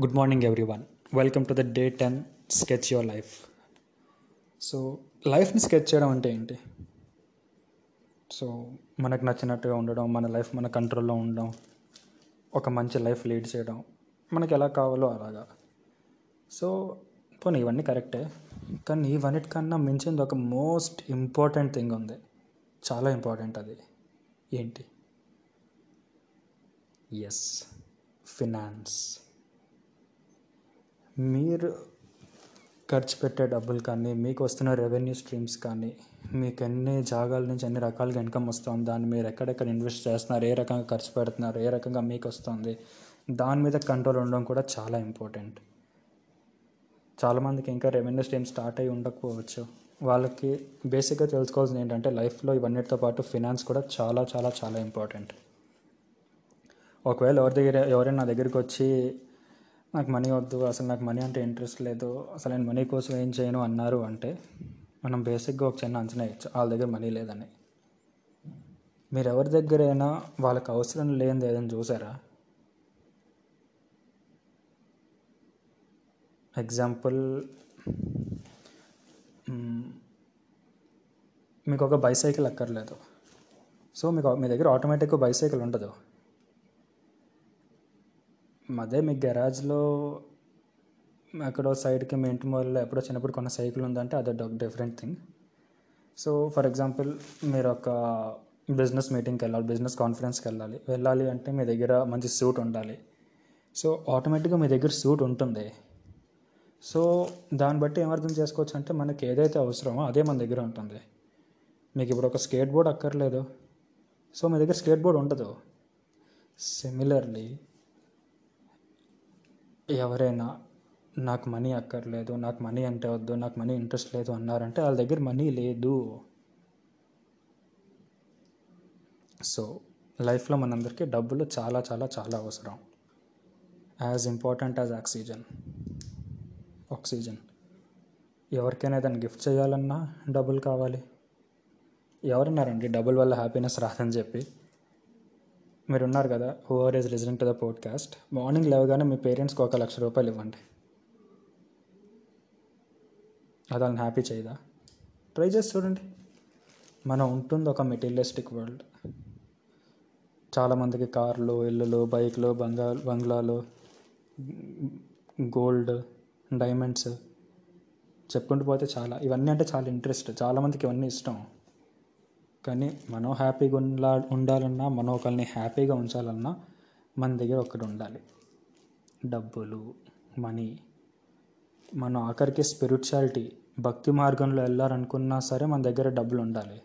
Good morning everyone welcome to the day ten sketch your life so లైఫ్ని sketch చేయడం అంటే ఏంటి? So మనకు నచ్చినట్టుగా ఉండడం మన లైఫ్ మన కంట్రోల్లో ఉండడం ఒక మంచి లైఫ్ లీడ్ చేయడం మనకి ఎలా కావాలో అలాగా. సో పోనీ ఇవన్నీ కరెక్టే కానీ ఇవన్నిటికన్నా మించింది ఒక మోస్ట్ ఇంపార్టెంట్ థింగ్ ఉంది. చాలా ఇంపార్టెంట్ అది. ఏంటి? ఎస్ ఫినాన్స్ మీరు ఖర్చు పెట్టే డబ్బులు కానీ మీకు వస్తున్న రెవెన్యూ స్ట్రీమ్స్ కానీ మీకు ఎన్ని జాగాల నుంచి ఎన్ని రకాలుగా ఇన్కమ్ వస్తుంది దాన్ని మీరు ఎక్కడెక్కడ ఇన్వెస్ట్ చేస్తున్నారు ఏ రకంగా ఖర్చు పెడుతున్నారు ఏ రకంగా మీకు వస్తుంది దాని మీద కంట్రోల్ ఉండడం కూడా చాలా ఇంపార్టెంట్ చాలామందికి ఇంకా రెవెన్యూ స్ట్రీమ్ స్టార్ట్ అయ్యి ఉండకపోవచ్చు. వాళ్ళకి బేసిక్గా తెలుసుకోవాల్సింది ఏంటంటే లైఫ్లో ఇవన్నిటితో పాటు ఫినాన్స్ కూడా చాలా చాలా చాలా ఇంపార్టెంట్ ఒకవేళ ఎవరి దగ్గర ఎవరైనా నా దగ్గరికి వచ్చి నాకు మనీ వద్దు అసలు నాకు మనీ అంటే ఇంట్రెస్ట్ లేదు అసలు నేను మనీ కోసం ఏం చేయను అన్నారు అంటే మనం బేసిక్గా ఒక చిన్న అంచనా ఇచ్చు వాళ్ళ దగ్గర మనీ లేదని. మీరు ఎవరి దగ్గరైనా వాళ్ళకి అవసరం లేనిది ఏదైనా చూసారా? ఎగ్జాంపుల్ మీకు ఒక బైసైకిల్ అక్కర్లేదు. సో మీకు మీ దగ్గర ఆటోమేటిక్గా బైసైకిల్ ఉండదు. అదే మీ గెరాజ్లో ఎక్కడో సైడ్కి మీ ఇంటి మూలలో ఎప్పుడో చిన్నప్పుడు కొన్న సైకిల్ ఉందంటే అది ఒక different thing so for example మీరు ఒక బిజినెస్ మీటింగ్కి వెళ్ళాలి బిజినెస్ కాన్ఫరెన్స్కి వెళ్ళాలి. వెళ్ళాలి అంటే మీ దగ్గర మంచి సూట్ ఉండాలి. సో ఆటోమేటిక్గా మీ దగ్గర సూట్ ఉంటుంది. సో దాన్ని బట్టి ఏమర్థం చేసుకోవచ్చు అంటే మనకి ఏదైతే అవసరమో అదే మన దగ్గర ఉంటుంది. మీకు ఇప్పుడు ఒక స్కేట్ బోర్డ్ అక్కర్లేదు. సో మీ దగ్గర స్కేట్ బోర్డ్ ఉండదు. సిమిలర్లీ ఎవరైనా నాకు మనీ అక్కర్లేదు నాకు మనీ అంటే వద్దు నాకు మనీ ఇంట్రెస్ట్ లేదు అన్నారంటే వాళ్ళ దగ్గర మనీ లేదు. సో లైఫ్లో మనందరికీ డబ్బులు చాలా చాలా చాలా అవసరం. As important as oxygen. Oxygen. ఎవరికైనా దాన్ని గిఫ్ట్ చేయాలన్నా డబ్బులు కావాలి. ఎవరన్నారండి డబ్బుల వల్ల హ్యాపీనెస్ రాదని చెప్పి? మీరు ఉన్నారు కదా who are is resident to the podcast morning లేవగానే మీ పేరెంట్స్కి ఒక లక్ష రూపాయలు ఇవ్వండి. అది వాళ్ళని హ్యాపీ చేయదా? ట్రై చేసి చూడండి. మనం ఉంటుంది ఒక మెటీరియలిస్టిక్ వరల్డ్ చాలామందికి కార్లు ఇల్లులు బైక్లు బంగా బంగ్లాలు గోల్డ్ డైమండ్స్ చెప్పుకుంటూ పోతే చాలా. ఇవన్నీ అంటే చాలా ఇంట్రెస్ట్ చాలామందికి ఇవన్నీ ఇష్టం. కానీ మనం హ్యాపీగా ఉండా ఉండాలన్నా మనం ఒకరిని హ్యాపీగా ఉంచాలన్నా మన దగ్గర ఒకటి ఉండాలి. డబ్బులు మనీ. మన ఆఖరికి స్పిరిచువాలిటీ భక్తి మార్గంలో వెళ్ళాలనుకున్నా సరే మన దగ్గర డబ్బులు ఉండాలి.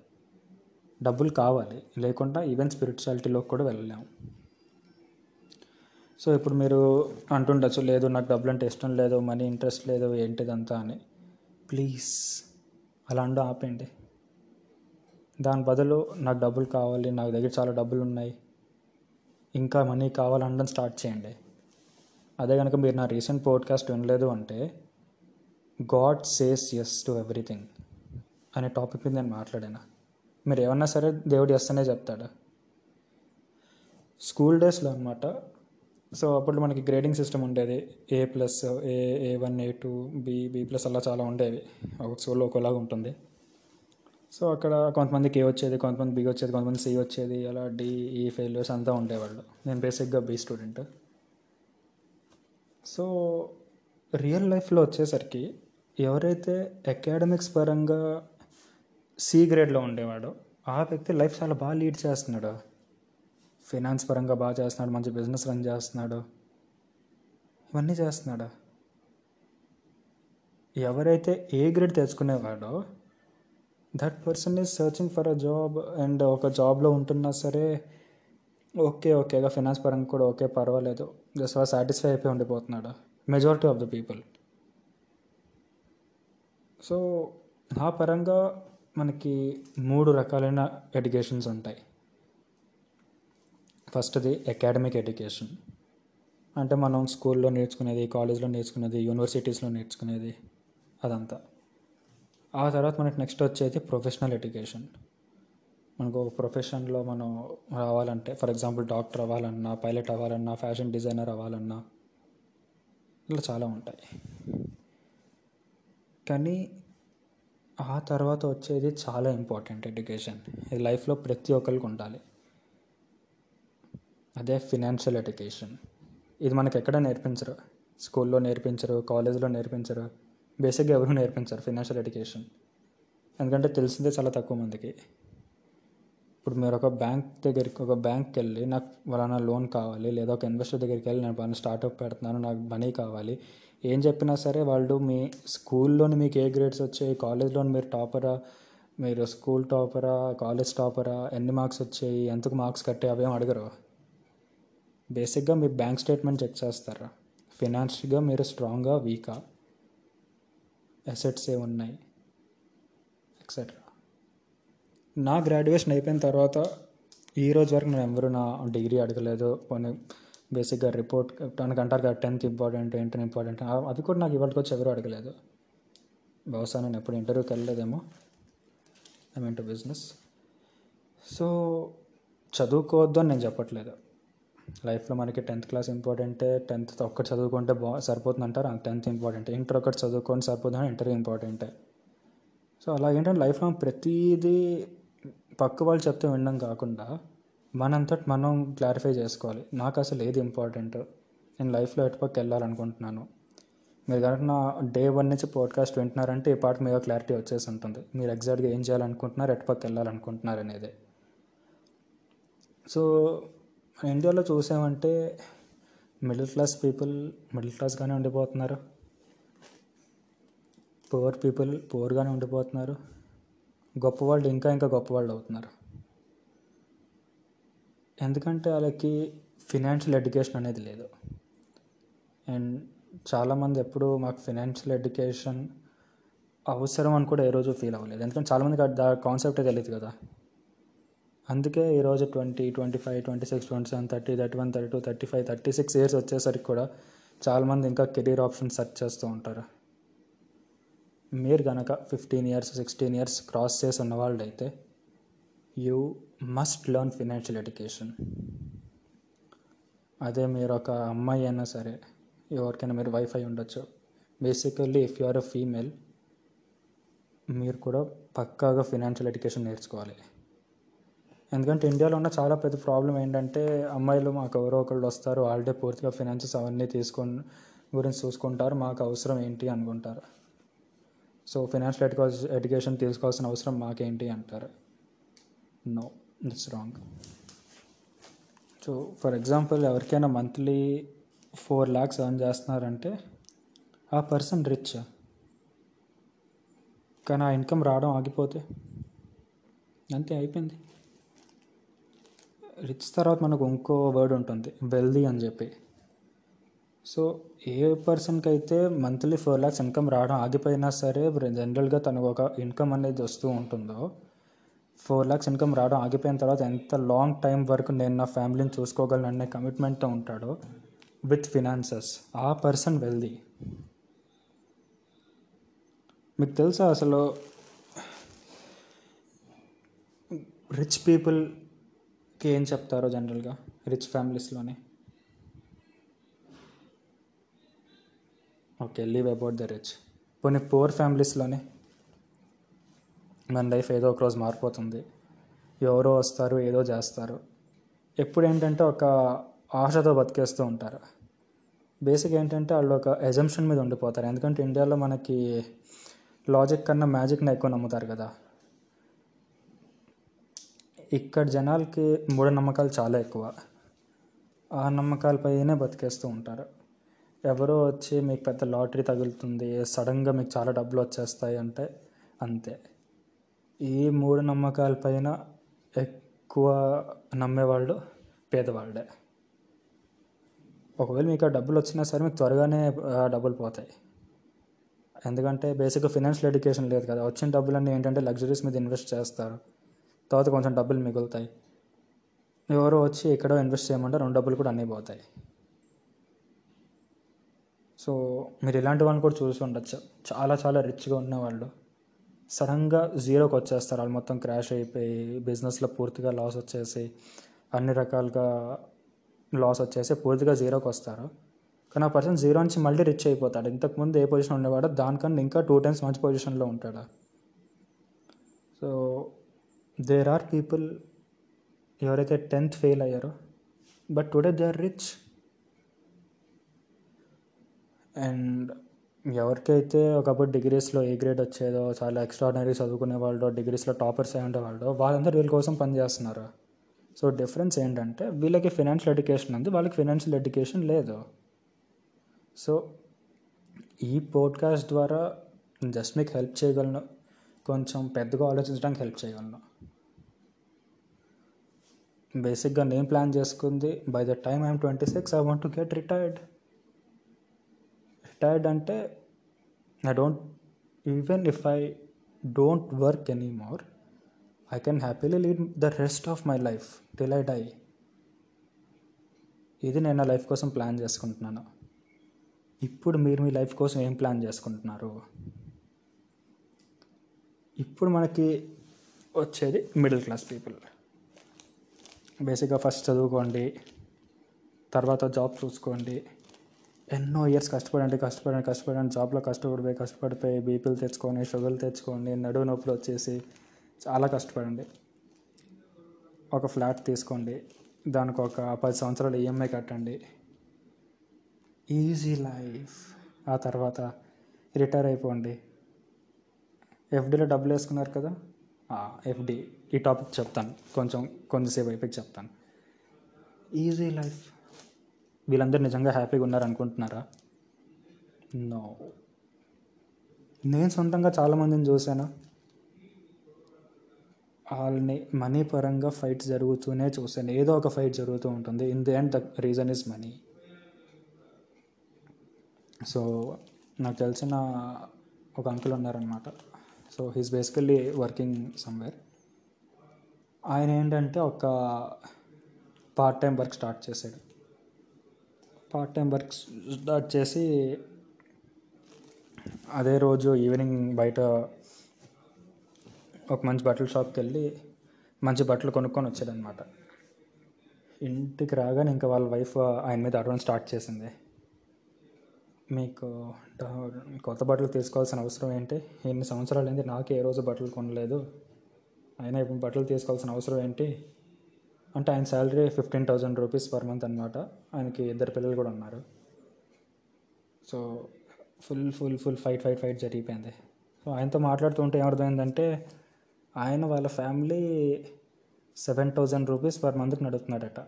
డబ్బులు కావాలి. లేకుండా ఈవెన్ స్పిరిచువాలిటీలోకి కూడా వెళ్ళలేము సో ఇప్పుడు మీరు అంటుండొచ్చు లేదు నాకు డబ్బులు అంటే ఇష్టం లేదు మనీ ఇంట్రెస్ట్ లేదు ఏంటిదంతా అని. ప్లీజ్ అలా అండు ఆపేయండి. దాని బదులు నాకు డబ్బులు కావాలి నాకు దగ్గర చాలా డబ్బులు ఉన్నాయి. ఇంకా మనీ కావాలనడం స్టార్ట్ చేయండి. అదే కనుక మీరు నా రీసెంట్ పోడ్కాస్ట్ వినలేదు అంటే God says yes to everything అనే టాపిక్ మీద నేను మాట్లాడాను. మీరు ఏమన్నా సరే దేవుడు చేస్తేనే చెప్తాడు. స్కూల్ డేస్లో అనమాట సో అప్పుడు మనకి గ్రేడింగ్ సిస్టమ్ ఉండేది. A plus A A one A two B B plus అలా చాలా ఉండేవి. ఒక స్కూల్లో ఒకలాగా ఉంటుంది. సో అక్కడ కొంతమందికి ఏ వచ్చేది కొంతమంది బి వచ్చేది కొంతమంది సి వచ్చేది అలా డి ఈ ఫెయిల్యూర్స్ అంతా ఉండేవాళ్ళు. నేను బేసిక్గా బి స్టూడెంట్ సో రియల్ లైఫ్లో వచ్చేసరికి ఎవరైతే అకాడమిక్స్ పరంగా సి గ్రేడ్లో ఉండేవాడో ఆ వ్యక్తి లైఫ్ చాలా బాగా లీడ్ చేస్తున్నాడు. ఫినాన్స్ పరంగా బాగా చేస్తున్నాడు మంచి బిజినెస్ రన్ చేస్తున్నాడు. ఇవన్నీ చేస్తున్నాడు. ఎవరైతే A grade తెచ్చుకునేవాడో that person is searching for a job and ఒక జాబ్లో ఉంటున్నా సరే ఓకే ఓకేగా ఫినాన్స్ పరంగా కూడా ఓకే పర్వాలేదు. జస్ట్ సాటిస్ఫై అయిపోయి ఉండిపోతున్నాడు. Majority of the people so ఆ పరంగా మనకి మూడు రకాలైన ఎడ్యుకేషన్స్ ఉంటాయి. ఫస్ట్ది అకాడమిక్ ఎడ్యుకేషన్ అంటే మనం స్కూల్లో నేర్చుకునేది కాలేజ్లో నేర్చుకునేది యూనివర్సిటీస్లో నేర్చుకునేది అదంతా. ఆ తర్వాత మనకి నెక్స్ట్ వచ్చేది ప్రొఫెషనల్ ఎడ్యుకేషన్ మనకు ఒక ప్రొఫెషన్లో మనం రావాలంటే ఫర్ ఎగ్జాంపుల్ డాక్టర్ అవ్వాలన్నా పైలట్ అవ్వాలన్నా ఫ్యాషన్ డిజైనర్ అవ్వాలన్నా ఇలా చాలా ఉంటాయి. కానీ ఆ తర్వాత వచ్చేది చాలా ఇంపార్టెంట్ ఎడ్యుకేషన్ ఇది లైఫ్లో ప్రతి ఒక్కరికి ఉండాలి. అదే ఫినాన్షియల్ ఎడ్యుకేషన్ ఇది మనకు ఎక్కడ నేర్పించరు? స్కూల్లో నేర్పించరు కాలేజ్లో నేర్పించరు? బేసిక్గా ఎవరు నేర్పించారు ఫినాన్షియల్ ఎడ్యుకేషన్. ఎందుకంటే తెలిసిందే చాలా తక్కువ మందికి. ఇప్పుడు మీరు ఒక బ్యాంక్ దగ్గరికి ఒక బ్యాంక్కి వెళ్ళి నాకు వలన లోన్ కావాలి లేదా ఒక ఇన్వెస్టర్ దగ్గరికి వెళ్ళి నేను వాళ్ళని స్టార్ట్అప్ పెడుతున్నాను నాకు మనీ కావాలి ఏం చెప్పినా సరే వాళ్ళు మీ స్కూల్లోని మీకు ఏ గ్రేడ్స్ వచ్చాయి కాలేజ్లో మీరు టాపరా మీరు స్కూల్ టాపరా కాలేజ్ టాపరా ఎన్ని మార్క్స్ వచ్చాయి ఎంతకు మార్క్స్ కట్టే అవేం అడగరు. బేసిక్గా మీ బ్యాంక్ స్టేట్మెంట్ చెక్ చేస్తారా? ఫినాన్షియల్గా మీరు స్ట్రాంగ్గా వీకా? అసెట్స్ ఏ ఉన్నాయి ఎక్సెట్రా నా గ్రాడ్యుయేషన్ అయిపోయిన తర్వాత ఈ రోజు వరకు నేను ఎవరు నా డిగ్రీ అడగలేదు. పోనీ బేసిక్గా రిపోర్ట్ దానికి అంటారు కదా టెన్త్ ఇంపార్టెంట్ ఇంటర్ ఇంపార్టెంట్ అది కూడా నాకు ఇవాళకి వచ్చి ఎవరు అడగలేదు. బహుశా నేను ఎప్పుడు ఇంటర్వ్యూకి వెళ్ళలేదేమో. I mean to business so చదువుకోవద్దు అని నేను చెప్పట్లేదు. లైఫ్లో మనకి టెన్త్ క్లాస్ ఇంపార్టెంటే టెన్త్ ఒక్కటి చదువుకుంటే బా సరిపోతుంది అంటారు టెన్త్ ఇంపార్టెంట్. ఇంటర్ ఒకటి చదువుకొని సరిపోతుంది ఇంటర్ ఇంపార్టెంటే. సో అలా ఏంటంటే లైఫ్లో ప్రతిదీ పక్క వాళ్ళు చెప్తే వినడం కాకుండా మనంతటి మనం క్లారిఫై చేసుకోవాలి. నాకు అసలు ఏది ఇంపార్టెంట్. నేను లైఫ్లో ఎటుపక్క వెళ్ళాలనుకుంటున్నాను? మీరు కనుక నా డే వన్ నుంచి పాడ్కాస్ట్ వింటున్నారంటే ఈ పాట మీద క్లారిటీ వచ్చేసి ఉంటుంది. మీరు ఎగ్జాక్ట్గా ఏం చేయాలనుకుంటున్నారు ఎటుపక్క వెళ్ళాలనుకుంటున్నారు అనేది. సో మన ఇండియాలో చూసామంటే మిడిల్ క్లాస్ పీపుల్ మిడిల్ క్లాస్గానే ఉండిపోతున్నారు. పువర్ పీపుల్ పువర్గానే ఉండిపోతున్నారు. గొప్పవాళ్ళు ఇంకా ఇంకా గొప్పవాళ్ళు అవుతున్నారు. ఎందుకంటే వాళ్ళకి ఫినాన్షియల్ ఎడ్యుకేషన్ అనేది లేదు. అండ్ చాలామంది ఎప్పుడు మాకు ఫినాన్షియల్ ఎడ్యుకేషన్ అవసరం అని కూడా ఏ రోజు ఫీల్ అవ్వలేదు. ఎందుకంటే చాలామందికి దా కాన్సెప్టే తెలియదు కదా. అందుకే ఈరోజు twenty twenty five twenty six twenty seven thirty thirty one thirty two thirty five thirty six years వచ్చేసరికి కూడా చాలామంది ఇంకా కెరీర్ ఆప్షన్స్ సెర్చ్ చేస్తూ ఉంటారు. మీరు కనుక fifteen years sixteen years cross చేసి ఉన్న వాళ్ళు అయితే you must learn financial education. అదే మీరు ఒక అమ్మాయి అయినా సరే ఎవరికైనా మీరు వైఫై ఉండొచ్చు. Basically if you are a female మీరు కూడా పక్కాగా ఫినాన్షియల్ ఎడ్యుకేషన్ నేర్చుకోవాలి. ఎందుకంటే ఇండియాలో ఉన్న చాలా పెద్ద ప్రాబ్లం ఏంటంటే అమ్మాయిలు మాకు ఎవరో ఒకళ్ళు వస్తారు వాళ్ళే పూర్తిగా ఫినాన్సెస్ అవన్నీ తీసుకొని గురించి చూసుకుంటారు మాకు అవసరం ఏంటి అనుకుంటారు. సో ఫినాన్షియల్ ఎడ్యుకా ఎడ్యుకేషన్ తీసుకోవాల్సిన అవసరం మాకేంటి అంటారు. No it's wrong. So for example ఎవరికైనా మంత్లీ ఫోర్ ల్యాక్స్ ఎర్న్ చేస్తున్నారంటే ఆ పర్సన్ రిచ్. కానీ ఆ ఇన్కమ్ రావడం ఆగిపోతే అంతే అయిపోయింది. రిచ్ తర్వాత మనకు ఇంకో వర్డ్ ఉంటుంది వెల్దీ అని చెప్పి. సో ఏ పర్సన్కి అయితే మంత్లీ ఫోర్ ల్యాక్స్ ఇన్కమ్ రావడం ఆగిపోయినా సరే జనరల్గా తనకు ఒక ఇన్కమ్ అనేది వస్తూ ఉంటుందో ఫోర్ ల్యాక్స్ ఇన్కమ్ రావడం ఆగిపోయిన తర్వాత ఎంత లాంగ్ టైం వరకు నేను నా ఫ్యామిలీని చూసుకోగలను అనే కమిట్మెంట్తో ఉంటాడో విత్ ఫినాన్సెస్ ఆ పర్సన్ వెల్దీ. మీకు తెలుసా అసలు? రిచ్ పీపుల్ పీపుల్కి ఏం చెప్తారో జనరల్గా rich ఫ్యామిలీస్లోనే? Okay leave about the rich. పోనీ పూర్ ఫ్యామిలీస్లోనే? మన లైఫ్ ఏదో ఒక రోజు మారిపోతుంది. ఎవరో వస్తారు ఏదో చేస్తారు. ఎప్పుడు ఏంటంటే ఒక ఆశతో బతికేస్తూ ఉంటారు. బేసిక్ ఏంటంటే వాళ్ళు ఒక ఎజంప్షన్ మీద ఉండిపోతారు. ఎందుకంటే ఇండియాలో మనకి లాజిక్ కన్నా మ్యాజిక్ని ఎక్కువ నమ్ముతారు కదా. ఇక్కడ జనాలకి మూఢనమ్మకాలు చాలా ఎక్కువ. ఆ నమ్మకాలపైనే బతికేస్తూ ఉంటారు. ఎవరో వచ్చి మీకు పెద్ద లాటరీ తగులుతుంది సడన్గా మీకు చాలా డబ్బులు వచ్చేస్తాయి అంటే అంతే. ఈ మూఢ నమ్మకాలపైన ఎక్కువ నమ్మేవాళ్ళు పేదవాళ్ళే. ఒకవేళ మీకు ఆ డబ్బులు వచ్చినా సరే మీకు త్వరగానే డబ్బులు పోతాయి. ఎందుకంటే బేసిక్గా ఫినాన్షియల్ ఎడ్యుకేషన్ లేదు కదా. వచ్చిన డబ్బులన్నీ ఏంటంటే లగ్జరీస్ మీద ఇన్వెస్ట్ చేస్తారు. తర్వాత కొంచెం డబ్బులు మిగులుతాయి. ఎవరో వచ్చి ఎక్కడో ఇన్వెస్ట్ చేయమంటే రెండు డబ్బులు కూడా అన్నీ పోతాయి. సో మీరు ఇలాంటి వాళ్ళని కూడా చూసి ఉండొచ్చు. చాలా చాలా రిచ్గా ఉన్నవాళ్ళు. సడన్గా జీరోకి వచ్చేస్తారు. వాళ్ళు మొత్తం క్రాష్ అయిపోయి బిజినెస్లో పూర్తిగా లాస్ వచ్చేసి అన్ని రకాలుగా లాస్ వచ్చేసి పూర్తిగా జీరోకి వస్తారు. కానీ ఆ పర్సన్ జీరో నుంచి మళ్ళీ రిచ్ అయిపోతాడు. ఇంతకుముందు ఏ పొజిషన్ ఉండేవాడో దానికన్నా ఇంకా టూ టైమ్స్ మంచి పొజిషన్లో ఉంటాడు. సో దేర్ ఆర్ పీపుల్ ఎవరైతే టెన్త్ ఫెయిల్ అయ్యారో but today they are rich and ఎవరికైతే ఒకప్పుడు డిగ్రీస్లో ఏ గ్రేడ్ వచ్చేదో చాలా ఎక్స్ట్రాడినరీ చదువుకునే వాళ్ళు డిగ్రీస్లో టాపర్స్ అయి ఉండేవాళ్ళు వాళ్ళందరూ వీళ్ళ కోసం పనిచేస్తున్నారు సో డిఫరెన్స్ ఏంటంటే వీళ్ళకి ఫినాన్షియల్ ఎడ్యుకేషన్ ఉంది వాళ్ళకి ఫినాన్షియల్ ఎడ్యుకేషన్ లేదు. సో ఈ పోడ్కాస్ట్ ద్వారా జస్ట్ మీకు హెల్ప్ చేయగలను. కొంచెం పెద్దగా ఆలోచించడానికి హెల్ప్ చేయగలను. బేసిక్గా నేను ప్లాన్ చేసుకుంది by the time I'm twenty six I want to get retired retired అంటే I don't even if I don't work any more I can happily lead the rest of my life till I die ఇది నేను నా life కోసం plan చేసుకుంటున్నాను. ఇప్పుడు మీరు మీ life కోసం ఏం ప్లాన్ చేసుకుంటున్నారు? ఇప్పుడు మనకి వచ్చేది మిడిల్ క్లాస్ పీపుల్. బేసిక్గా ఫస్ట్ చదువుకోండి తర్వాత జాబ్ చూసుకోండి. ఎన్నో ఇయర్స్ కష్టపడండి కష్టపడండి కష్టపడండి. జాబ్లో కష్టపడిపోయి కష్టపడిపోయి బీపీలు తెచ్చుకొని షుగర్లు తెచ్చుకోండి నడువు నొప్పులు వచ్చేసి చాలా కష్టపడండి. ఒక ఫ్లాట్ తీసుకోండి దానికి ఒక పది సంవత్సరాలు ఈఎంఐ కట్టండి. ఈజీ లైఫ్ ఆ తర్వాత రిటైర్ అయిపోండి. ఎఫ్డీలో డబ్బులు వేసుకున్నారు కదా? ఎఫ్డీ ఈ టాపిక్ చెప్తాను. కొంచెం కొంచెంసేపు అయిపోయి చెప్తాను. ఈజీ లైఫ్ వీళ్ళందరూ నిజంగా హ్యాపీగా ఉన్నారు అనుకుంటున్నారా నో నేను సొంతంగా చాలామందిని చూశాను? వాళ్ళని మనీ పరంగా ఫైట్స్ జరుగుతూనే చూశాను. ఏదో ఒక ఫైట్ జరుగుతూ ఉంటుంది. In the end the reason is money so నాకు తెలిసిన ఒక అంకుల్ ఉన్నారనమాట so he's basically working somewhere ఆయన ఏంటంటే ఒక పార్ట్ టైం వర్క్ స్టార్ట్ చేశాడు. పార్ట్ టైం వర్క్ స్టార్ట్ చేసి అదే రోజు ఈవినింగ్ బయట ఒక మంచి బట్టల షాప్కి వెళ్ళి మంచి బట్టలు కొనుక్కొని వచ్చాడనమాట ఇంటికి రాగానే ఇంకా వాళ్ళ వైఫ్ ఆయన మీద అడవడం స్టార్ట్ చేసింది. మీకు కొత్త బట్టలు తీసుకోవాల్సిన అవసరం ఏంటి? ఎన్ని సంవత్సరాలు అయింది నాకు ఏ రోజు బట్టలు కొనలేదు. అయినా ఇప్పుడు బట్టలు తీసుకోవాల్సిన అవసరం ఏంటి? అంటే ఆయన salary fifteen thousand rupees per month అనమాట ఆయనకి ఇద్దరు పిల్లలు కూడా ఉన్నారు. So full full full fight fight fight జరిగిపోయింది. సో ఆయనతో మాట్లాడుతుంటే ఏమర్థమైందంటే ఆయన వాళ్ళ family seven thousand rupees per మంత్కి నడుపుతున్నాడట.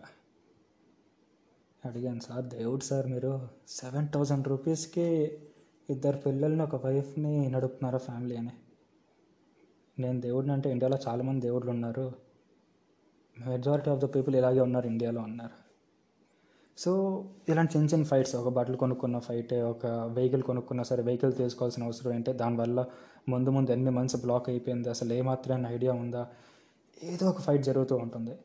అడిగాను సార్ దేవుడు సార్ మీరు సెవెన్ థౌజండ్ రూపీస్కి ఇద్దరు పిల్లల్ని ఒక వైఫ్ని నడుపుతున్నారా ఫ్యామిలీ అని? నేను దేవుడిని అంటే ఇండియాలో చాలామంది దేవుళ్ళు ఉన్నారు. మెజారిటీ ఆఫ్ ద పీపుల్ ఇలాగే ఉన్నారు ఇండియాలో అన్నారు. సో ఇలాంటి చిన్న చిన్న ఫైట్స్ ఒక బట్టలు కొనుక్కున్న ఫైట్ ఒక వెహికల్ కొనుక్కున్నా సరే వెహికల్ తీసుకోవాల్సిన అవసరం ఏంటి? దానివల్ల ముందు ముందు ఎన్ని మంత్స్ బ్లాక్ అయిపోయింది? అసలు ఏమాత్రమైన ఐడియా ఉందా? ఏదో ఒక ఫైట్ జరుగుతూ ఉంటుంది.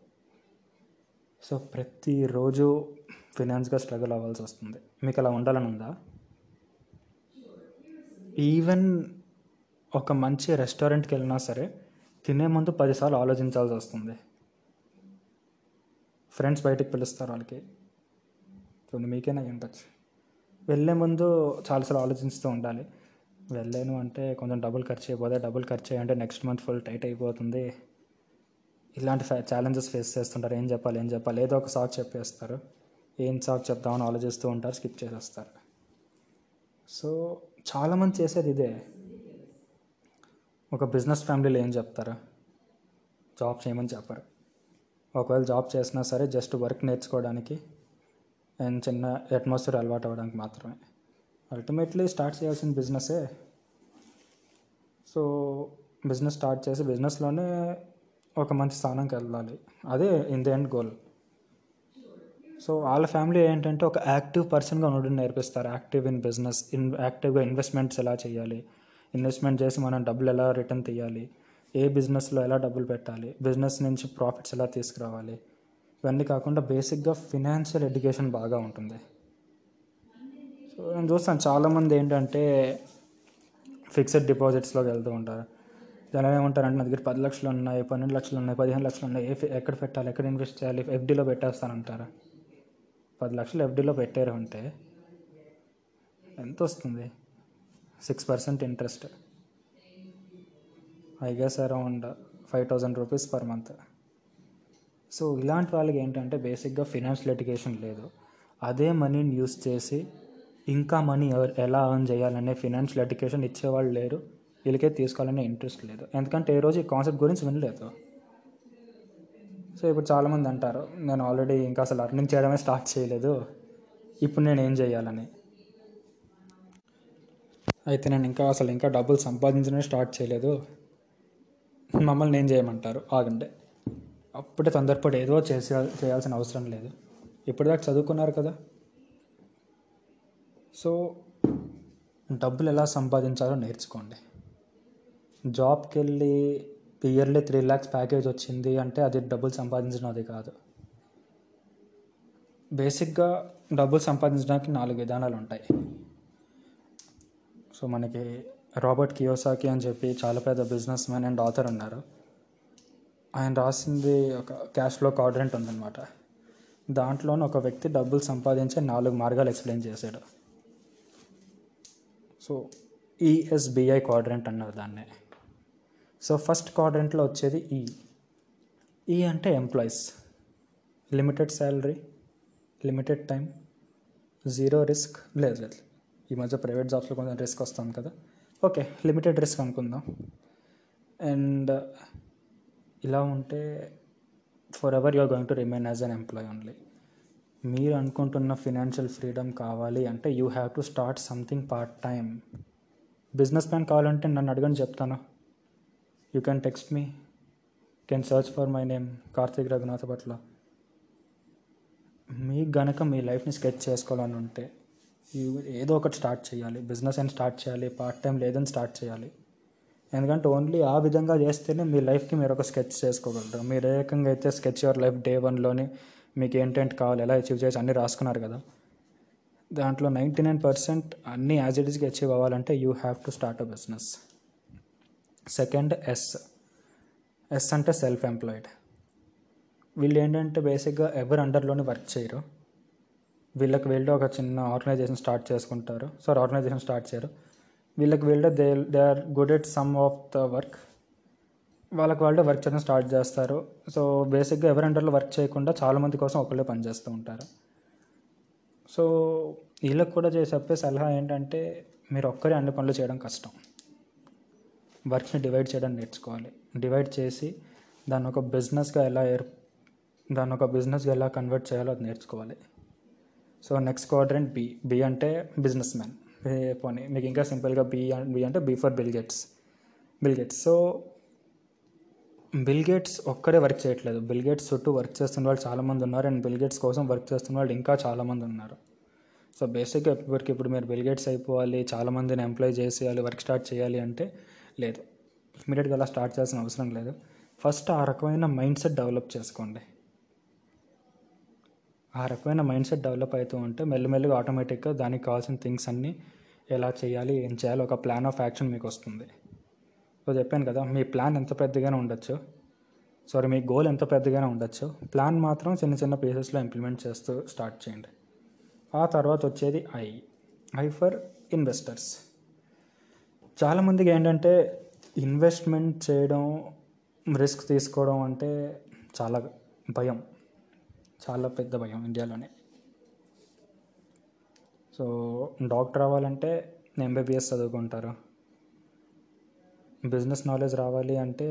సో ప్రతిరోజు ఫినాన్స్గా స్ట్రగుల్ అవ్వాల్సి వస్తుంది. మీకు అలా ఉండాలని ఉందా? ఈవెన్ ఒక మంచి రెస్టారెంట్కి వెళ్ళినా సరే తినే ముందు పదిసార్లు ఆలోచించాల్సి వస్తుంది. ఫ్రెండ్స్ బయటకు పిలుస్తారు వాళ్ళకి. చూడండి మీకేనా ఉండొచ్చు. వెళ్ళే ముందు చాలాసార్లు ఆలోచిస్తూ ఉండాలి. వెళ్ళాను అంటే కొంచెం డబ్బులు ఖర్చు అయిపోతే డబ్బులు ఖర్చు అయ్యంటే నెక్స్ట్ మంత్ ఫుల్ టైట్ అయిపోతుంది. ఇలాంటి ఛాలెంజెస్ ఫేస్ చేస్తుంటారు. ఏం చెప్పాలి ఏం చెప్పాలి? ఏదో ఒక సాక్ చెప్పేస్తారు. ఏం సాక్ చెప్దామని ఆలోచిస్తూ ఉంటారు స్కిప్ చేసేస్తారు. సో చాలామంది చేసేది ఇదే. ఒక బిజినెస్ ఫ్యామిలీలో ఏం చెప్తారు? జాబ్ చేయమని చెప్పరు. ఒకవేళ జాబ్ చేసినా సరే జస్ట్ వర్క్ నేర్చుకోవడానికి అండ్ చిన్న అట్మాస్ఫియర్ అలవాటు అవ్వడానికి మాత్రమే. అల్టిమేట్లీ స్టార్ట్ చేయాల్సిన బిజినెసే. సో బిజినెస్ స్టార్ట్ చేసి బిజినెస్లోనే ఒక మంచి స్థానంకి వెళ్ళాలి. అదే in the end goal. So వాళ్ళ ఫ్యామిలీ ఏంటంటే ఒక యాక్టివ్ పర్సన్గా ఉండడం నేర్పిస్తారు. యాక్టివ్ ఇన్ బిజినెస్ ఇన్ యాక్టివ్గా ఇన్వెస్ట్మెంట్స్ ఎలా చేయాలి ఇన్వెస్ట్మెంట్ చేసి మనం డబ్బులు ఎలా రిటర్న్ తీయాలి? ఏ బిజినెస్లో ఎలా డబ్బులు పెట్టాలి? బిజినెస్ నుంచి ప్రాఫిట్స్ ఎలా తీసుకురావాలి? ఇవన్నీ కాకుండా బేసిక్గా ఫినాన్షియల్ ఎడ్యుకేషన్ బాగా ఉంటుంది. సో నేను చూస్తాను చాలామంది ఏంటంటే ఫిక్స్డ్ డిపాజిట్స్లోకి వెళ్తూ ఉంటారు. జనం ఏమంటారంటే నా దగ్గర పది లక్షలు ఉన్నాయి పన్నెండు లక్షలు ఉన్నాయి పదిహేను లక్షలు ఉన్నాయి ఏ ఎక్కడ పెట్టాలి ఎక్కడ ఇన్వెస్ట్ చేయాలి ఎఫ్డీలో పెట్టేస్తానంటారా. పది లక్షలు ఎఫ్డీలో పెట్టారు అంటే ఎంత వస్తుంది? Six percent interest I guess around five thousand rupees per month so ఇలాంటి వాళ్ళకి ఏంటంటే బేసిక్గా ఫినాన్స్ లిటిగేషన్ లేదు. అదే మనీని యూస్ చేసి ఇంకా మనీ ఎలా ఎర్న్ చేయాలనే ఫినాన్స్ లిటిగేషన్ ఇచ్చేవాళ్ళు లేరు. వీళ్ళకే తీసుకోవాలనే ఇంట్రెస్ట్ లేదు. ఎందుకంటే ఏ రోజు ఈ కాన్సెప్ట్ గురించి వినలేదు. సో ఇప్పుడు చాలామంది అంటారు నేను ఆల్రెడీ ఇంకా అసలు అర్నింగ్ చేయడమే స్టార్ట్ చేయలేదు. ఇప్పుడు నేను ఏం చేయాలని? అయితే నేను ఇంకా అసలు ఇంకా డబ్బులు సంపాదించడమే స్టార్ట్ చేయలేదు. మమ్మల్ని ఏం చేయమంటారు? ఆగండి. అప్పుడే తొందరపడి ఏదో చేసే చేయాల్సిన అవసరం లేదు. ఇప్పటిదాకా చదువుకున్నారు కదా. సో డబ్బులు ఎలా సంపాదించాలో నేర్చుకోండి. జాబ్కి వెళ్ళి ఇయర్లీ త్రీ ల్యాక్స్ ప్యాకేజ్ వచ్చింది అంటే అది డబ్బులు సంపాదించడం అది కాదు. బేసిక్గా డబ్బులు సంపాదించడానికి నాలుగు విధానాలు ఉంటాయి. సో మనకి రాబర్ట్ కియోసాకి అని చెప్పి చాలా పెద్ద బిజినెస్ మ్యాన్ అండ్ ఆథర్ ఉన్నారు. ఆయన రాసింది ఒక క్యాష్ ఫ్లో క్వాడ్రెంట్ ఉందన్నమాట. దాంట్లోనే ఒక వ్యక్తి డబ్బులు సంపాదించే నాలుగు మార్గాలు ఎక్స్ప్లెయిన్ చేశాడు. సో ఈఎస్బిఐ క్వాడ్రెంట్ అన్నారు దాన్నే. సో ఫస్ట్ క్వాడ్రెంట్లో వచ్చేది ఈ ఈ అంటే employees. Limited salary limited time zero risk లేదు లేదు. ఈ మధ్య ప్రైవేట్ జాబ్స్లో కొంచెం రిస్క్ వస్తుంది కదా. ఓకే లిమిటెడ్ రిస్క్ అనుకుందాం. అండ్ ఇలా ఉంటే forever you're going to remain as an employee only మీరు అనుకుంటున్న ఫినాన్షియల్ ఫ్రీడమ్ కావాలి అంటే you have to start something part time businessman కావాలంటే నన్ను అడగని చెప్తాను. You can text me can search for my name Karthik Raghunath పట్ల మీకు గనక మీ లైఫ్ని స్కెచ్ చేసుకోవాలని ఉంటే ఏదో ఒకటి స్టార్ట్ చేయాలి. బిజినెస్ అని స్టార్ట్ చేయాలి. పార్ట్ టైం లేదని స్టార్ట్ చేయాలి. ఎందుకంటే ఓన్లీ ఆ విధంగా చేస్తేనే మీ లైఫ్కి మీరు ఒక స్కెచ్ చేసుకోగలరు మీరు ఏ రకంగా అయితే స్కెచ్ యువర్ లైఫ్ డే వన్లోనే మీకు ఏంటేంటి కావాలి ఎలా అచీవ్ చేసి అన్నీ రాసుకున్నారు కదా. దాంట్లో నైంటీ నైన్ పర్సెంట్ అన్నీ యాజ్ ఇట్ ఈస్గా అచీవ్ అవ్వాలంటే you have to start a business second S S అంటే సెల్ఫ్ ఎంప్లాయిడ్ వీళ్ళు ఏంటంటే బేసిక్గా ఎవరు అండర్లోనే వర్క్ చేయరు. వీళ్ళకి వెళ్ళి ఒక చిన్న ఆర్గనైజేషన్ స్టార్ట్ చేసుకుంటారు. సారీ ఆర్గనైజేషన్ స్టార్ట్ చేయరు. వీళ్ళకి వెళ్ళి they they are good at some of the work. వాళ్ళకి వాళ్ళు వర్క్ చేయడం స్టార్ట్ చేస్తారు. సో బేసిక్గా ఎవరి అండర్లో వర్క్ చేయకుండా చాలామంది కోసం ఒకళ్ళే పనిచేస్తూ ఉంటారు. సో వీళ్ళకి కూడా చెప్పే సలహా ఏంటంటే మీరు ఒక్కరే అన్ని పనులు చేయడం కష్టం. వర్క్ని డివైడ్ చేయడం నేర్చుకోవాలి. డివైడ్ చేసి దాన్ని ఒక బిజినెస్గా ఎలా ఏర్ దాన్ని ఒక బిజినెస్గా ఎలా కన్వర్ట్ చేయాలో అది నేర్చుకోవాలి. So next quadrant B B అంటే బిజినెస్ మ్యాన్. పోనీ మీకు ఇంకా సింపుల్గా బి బి అంటే B for Bill Gates. Bill Gates. So Bill Gates ఒక్కడే వర్క్ చేయట్లేదు. బిల్ గేట్స్ చుట్టూ వర్క్ చేస్తున్న వాళ్ళు చాలామంది ఉన్నారు. అండ్ బిల్ గేట్స్ కోసం వర్క్ చేస్తున్న వాళ్ళు ఇంకా చాలామంది ఉన్నారు. సో బేసిక్గా ఇప్పటికి ఇప్పుడు మీరు బిల్ గేట్స్ అయిపోవాలి చాలామందిని ఎంప్లాయ్ చేసేయాలి వర్క్ స్టార్ట్ చేయాలి అంటే లేదు. ఇమీడియట్గా అలా స్టార్ట్ చేయాల్సిన అవసరం లేదు. ఫస్ట్ ఆ రకమైన మైండ్ సెట్ డెవలప్ చేసుకోండి. ఆ రకమైన మైండ్ సెట్ డెవలప్ అవుతూ ఉంటే మెల్లమెల్లగా ఆటోమేటిక్గా దానికి కావాల్సిన థింగ్స్ అన్నీ ఎలా చేయాలి ఏం చేయాలి ఒక ప్లాన్ ఆఫ్ యాక్షన్ మీకు వస్తుంది. సో చెప్పాను కదా మీ ప్లాన్ ఎంత పెద్దగానే ఉండొచ్చు. సారీ మీ గోల్ ఎంత పెద్దగానే ఉండొచ్చు. ప్లాన్ మాత్రం చిన్న చిన్న పీసెస్లో ఇంప్లిమెంట్ చేస్తూ స్టార్ట్ చేయండి. ఆ తర్వాత వచ్చేది ఐ. ఐ ఫర్ ఇన్వెస్టర్స్ చాలామందికి ఏంటంటే ఇన్వెస్ట్మెంట్ చేయడం రిస్క్ తీసుకోవడం అంటే చాలా భయం. చాలా పెద్ద భయం ఇండియాలోనే. సో డాక్టర్ అవ్వాలంటే ఎంబీబీఎస్ చదువుకుంటారు. బిజినెస్ నాలెడ్జ్ రావాలి అంటే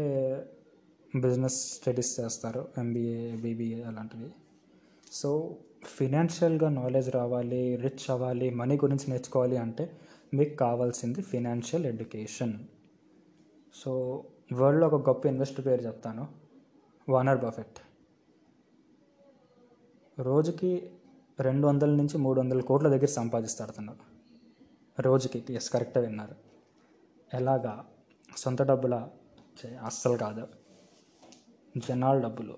బిజినెస్ స్టడీస్ చేస్తారు ఎంబీఏ బీబీఏ అలాంటివి. సో ఫినాన్షియల్గా నాలెడ్జ్ రావాలి రిచ్ అవ్వాలి మనీ గురించి నేర్చుకోవాలి అంటే మీకు కావాల్సింది ఫినాన్షియల్ ఎడ్యుకేషన్. సో వరల్డ్లో ఒక గొప్ప ఇన్వెస్టర్ పేరు చెప్తాను వానర్ బఫెట్. రోజుకి రెండు వందల నుంచి మూడు వందల కోట్ల దగ్గర సంపాదిస్తాడు తను రోజుకి ఎస్ కరెక్ట్గా విన్నారు. ఎలాగా? సొంత డబ్బుల? చే- అస్సలు కాదు. జనాల డబ్బులు.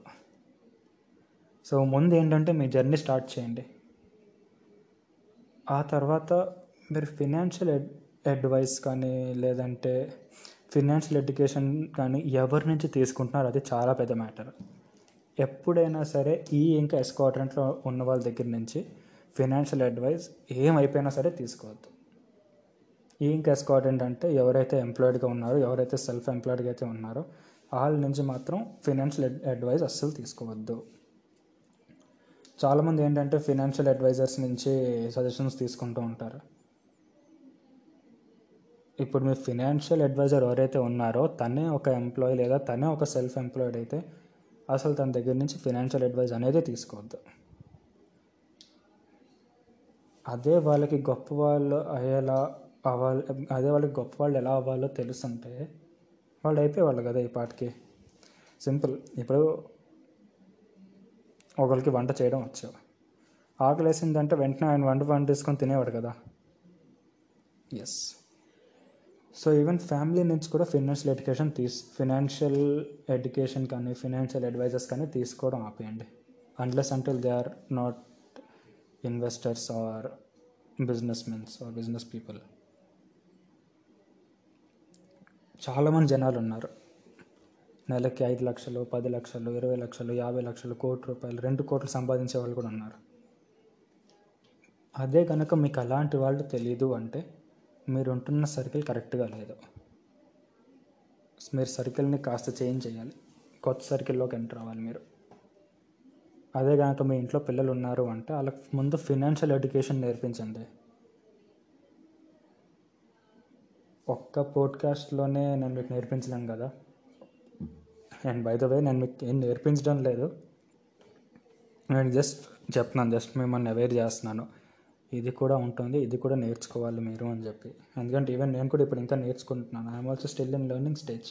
సో ముందు ఏంటంటే మీ జర్నీ స్టార్ట్ చేయండి. ఆ తర్వాత మీరు ఫినాన్షియల్ అడ్వైస్ కానీ లేదంటే ఫినాన్షియల్ ఎడ్యుకేషన్ కానీ ఎవరి నుంచి తీసుకుంటున్నారో అది చాలా పెద్ద మ్యాటర్. ఎప్పుడైనా సరే ఈ ఇంకా ఎస్ క్వాడ్రంట్లో ఉన్న వాళ్ళ దగ్గర నుంచి ఫినాన్షియల్ అడ్వైస్ ఏమైపోయినా సరే తీసుకోవద్దు. ఈ ఇంకా ఎస్కాటెంట్ అంటే ఎవరైతే ఎంప్లాయిడ్గా ఉన్నారో ఎవరైతే సెల్ఫ్ ఎంప్లాయిడ్గా అయితే ఉన్నారో వాళ్ళ నుంచి మాత్రం ఫినాన్షియల్ అడ్వైస్ అస్సలు తీసుకోవద్దు. చాలామంది ఏంటంటే ఫినాన్షియల్ అడ్వైజర్స్ నుంచి సజెషన్స్ తీసుకుంటూ ఉంటారు. ఇప్పుడు మీ ఫినాన్షియల్ అడ్వైజర్ ఎవరైతే ఉన్నారో తనే ఒక ఎంప్లాయీ లేదా తనే ఒక సెల్ఫ్ ఎంప్లాయిడ్ అయితే అసలు తన దగ్గర నుంచి ఫినాన్షియల్ అడ్వైజ్ అనేది తీసుకోవద్దు. అదే వాళ్ళకి గొప్ప వాళ్ళు అయ్యేలా అవ్వాలి అదే వాళ్ళకి గొప్ప వాళ్ళు ఎలా అవ్వాలో తెలుసుంటే వాళ్ళు అయిపోయేవాళ్ళు కదా ఈ పాటికి. సింపుల్ ఇప్పుడు ఒకరికి వంట చేయడం వచ్చు. ఆకలి వేసిందంటే వెంటనే ఆయన వంట వంట తీసుకొని తినేవాడు కదా. ఎస్ సో ఈవెన్ ఫ్యామిలీ నుంచి కూడా ఫినాన్షియల్ ఎడ్యుకేషన్ తీసు ఫినాన్షియల్ ఎడ్యుకేషన్ కానీ ఫినాన్షియల్ అడ్వైజర్స్ కానీ తీసుకోవడం ఆపేయండి. Unless until they are not investors or business mens or business people చాలామంది జనాలు ఉన్నారు. నెలకి ఐదు లక్షలు పది లక్షలు ఇరవై లక్షలు యాభై లక్షలు కోటి రూపాయలు రెండు కోట్లు సంపాదించే వాళ్ళు కూడా ఉన్నారు. అదే కనుక మీకు అలాంటి వాళ్ళు తెలియదు అంటే మీరు ఉంటున్న సర్కిల్ కరెక్ట్గా లేదు. మీరు సర్కిల్ని కాస్త చేంజ్ చేయాలి. కొత్త సర్కిల్లోకి ఎంటర్ అవ్వాలి మీరు. అదే కనుక మీ ఇంట్లో పిల్లలు ఉన్నారు అంటే వాళ్ళకి ముందు ఫినాన్షియల్ ఎడ్యుకేషన్ నేర్పించండి. ఒక్క పోడ్కాస్ట్లోనే నేను మీకు నేర్పించలేను కదా. అండ్ బై ద వే నేను మీకు ఏం నేర్పించడం లేదు. నేను జస్ట్ చెప్తున్నాను జస్ట్ మిమ్మల్ని అవేర్ చేస్తున్నాను. ఇది కూడా ఉంటుంది ఇది కూడా నేర్చుకోవాలి మీరు అని చెప్పి. ఎందుకంటే ఈవెన్ నేను కూడా ఇప్పుడు ఇంకా నేర్చుకుంటున్నాను. I'm also still in learning stage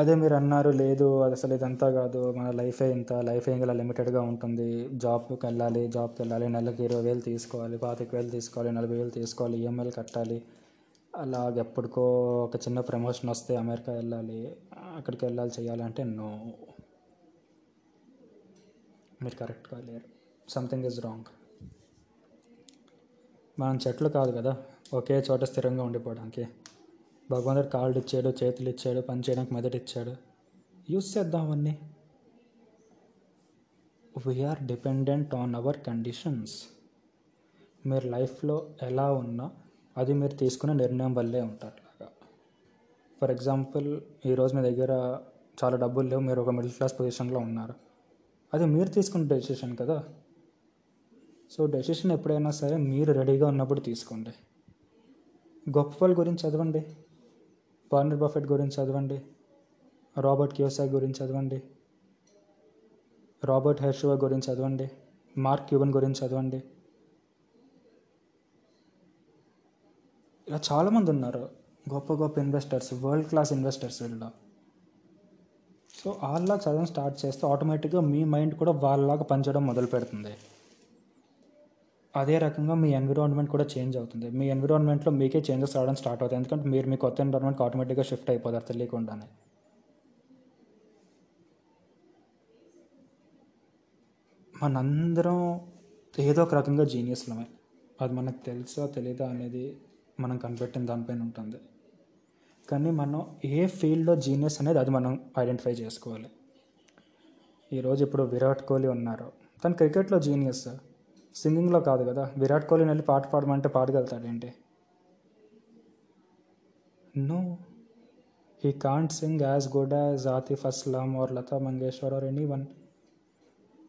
అదే మీరు అన్నారు లేదు అది అసలు ఇదంతా కాదు. మన లైఫే ఇంత లైఫ్ ఇలా లిమిటెడ్గా ఉంటుంది. జాబ్కి వెళ్ళాలి జాబ్కి వెళ్ళాలి నెలకి ఇరవై వేలు తీసుకోవాలి పాతిక వేలు తీసుకోవాలి నలభై వేలు తీసుకోవాలి ఈఎంఐలు కట్టాలి. అలాగ ఎప్పటికో ఒక చిన్న ప్రమోషన్ వస్తే అమెరికా వెళ్ళాలి అక్కడికి వెళ్ళాలి చేయాలంటే నో మీరు కరెక్ట్గా లేరు. సంథింగ్ ఈజ్ రాంగ్ మనం చెట్లు కాదు కదా ఒకే చోట స్థిరంగా ఉండిపోవడానికి. భగవంతుడు కాళ్ళు ఇచ్చాడు చేతులు ఇచ్చాడు పని చేయడానికి మెదడు ఇచ్చాడు. యూస్ చేద్దాం అవన్నీ. We're dependent on our conditions మీరు లైఫ్లో ఎలా ఉన్నా అది మీరు తీసుకునే నిర్ణయం వల్లే ఉంటారు అలాగా ఫర్ ఎగ్జాంపుల్ ఈరోజు మీ దగ్గర చాలా డబ్బులు లేవు మీరు ఒక మిడిల్ క్లాస్ పొజిషన్లో ఉన్నారు. అది మీరు తీసుకున్న డెసిషన్ కదా. సో డెసిషన్ ఎప్పుడైనా సరే మీరు రెడీగా ఉన్నప్పుడు తీసుకోండి. గొప్ప వాళ్ళ గురించి చదవండి. వార్నర్ బఫెట్ గురించి చదవండి. రాబర్ట్ క్యూసాక్ గురించి చదవండి. రాబర్ట్ హెర్షువా గురించి చదవండి. మార్క్ క్యూబన్ గురించి చదవండి. ఇలా చాలామంది ఉన్నారు. గొప్ప గొప్ప ఇన్వెస్టర్స్ వరల్డ్ క్లాస్ ఇన్వెస్టర్స్ వీళ్ళు సో వాళ్ళలాగా చదవడం స్టార్ట్ చేస్తే ఆటోమేటిక్గా మీ మైండ్ కూడా వాళ్ళలాగా పనిచేయడం మొదలు పెడుతుంది అదే రకంగా మీ ఎన్విరాన్మెంట్ కూడా చేంజ్ అవుతుంది. మీ ఎన్విరాన్మెంట్లో మీకే చేంజెస్ రావడం స్టార్ట్ అవుతుంది ఎందుకంటే మీరు మీ కొత్త ఎన్విరాన్మెంట్కి ఆటోమేటిక్గా షిఫ్ట్ అయిపోతారు తెలియకుండానే. మనందరం ఏదో ఒక రకంగా జీనియస్లమే అది మనకు తెలుసా తెలీదా అనేది మనం కనిపెట్టిన దానిపైన ఉంటుంది. కానీ మనం ఏ ఫీల్డ్లో జీనియస్ అనేది అది మనం ఐడెంటిఫై చేసుకోవాలి. ఈరోజు ఇప్పుడు విరాట్ కోహ్లీ ఉన్నారు. తను క్రికెట్లో జీనియస్ సింగింగ్లో కాదు కదా? విరాట్ కోహ్లీని వెళ్ళి పాట పాడమంటే పాడగలుగుతాడేంటి? No he can't sing as good as Atif Aslam or Lata Mangeshwar or anyone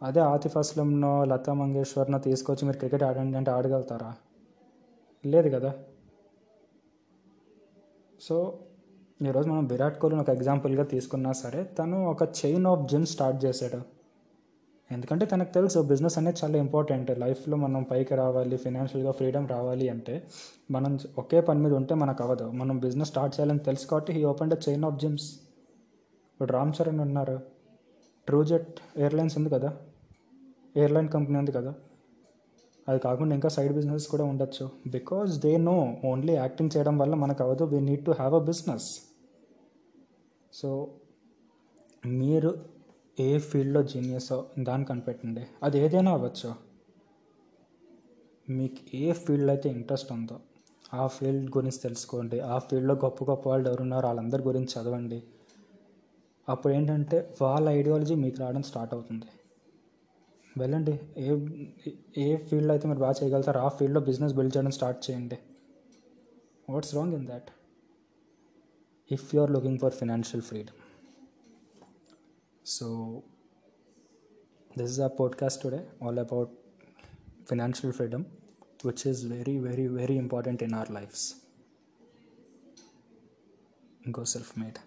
అదే ఆతిఫ్ అస్లంనో లతా మంగేశ్వర్నో తీసుకొచ్చి మీరు క్రికెట్ ఆడండి అంటే ఆడగలుగుతారా? లేదు కదా? సో ఈరోజు మనం విరాట్ కోహ్లీని ఒక ఎగ్జాంపుల్గా తీసుకున్నా సరే తను ఒక చైన్ ఆఫ్ జిమ్ స్టార్ట్ చేశాడు. ఎందుకంటే తనకు తెలుసు బిజినెస్ అనేది చాలా ఇంపార్టెంట్ లైఫ్లో మనం పైకి రావాలి ఫినాన్షియల్గా ఫ్రీడమ్ రావాలి అంటే మనం ఒకే పని మీద ఉంటే మనకు అవ్వదు. మనం బిజినెస్ స్టార్ట్ చేయాలని తెలుసు కాబట్టి he open the chain of gyms ఇప్పుడు రామ్ చరణ్ ఉన్నారు. ట్రూజెట్ ఎయిర్లైన్స్ ఉంది కదా? ఎయిర్లైన్ కంపెనీ ఉంది కదా? అది కాకుండా ఇంకా సైడ్ బిజినెస్ కూడా ఉండొచ్చు. Because they know only acting చేయడం వల్ల మనకు అవ్వదు. We need to have a business so మీరు ఏ ఫీల్డ్లో జీనియస్ దాన్ని కనిపెట్టండి. అది ఏదైనా అవ్వచ్చు. మీకు ఏ ఫీల్డ్ అయితే ఇంట్రెస్ట్ ఉందో ఆ ఫీల్డ్ గురించి తెలుసుకోండి. ఆ ఫీల్డ్లో గొప్ప గొప్ప వాళ్ళు ఎవరున్నారో వాళ్ళందరి గురించి చదవండి. అప్పుడు ఏంటంటే వాళ్ళ ఐడియాలజీ మీకు రావడం స్టార్ట్ అవుతుంది. వెళ్ళండి. ఏ ఏ ఫీల్డ్ అయితే మీరు బాగా చేయగలుగుతారో ఆ ఫీల్డ్లో బిజినెస్ బిల్డ్ చేయడం స్టార్ట్ చేయండి. What's wrong in that if you are looking for financial freedom So, this is our podcast today, all about financial freedom, which is very, very, very important in our lives. Go self made.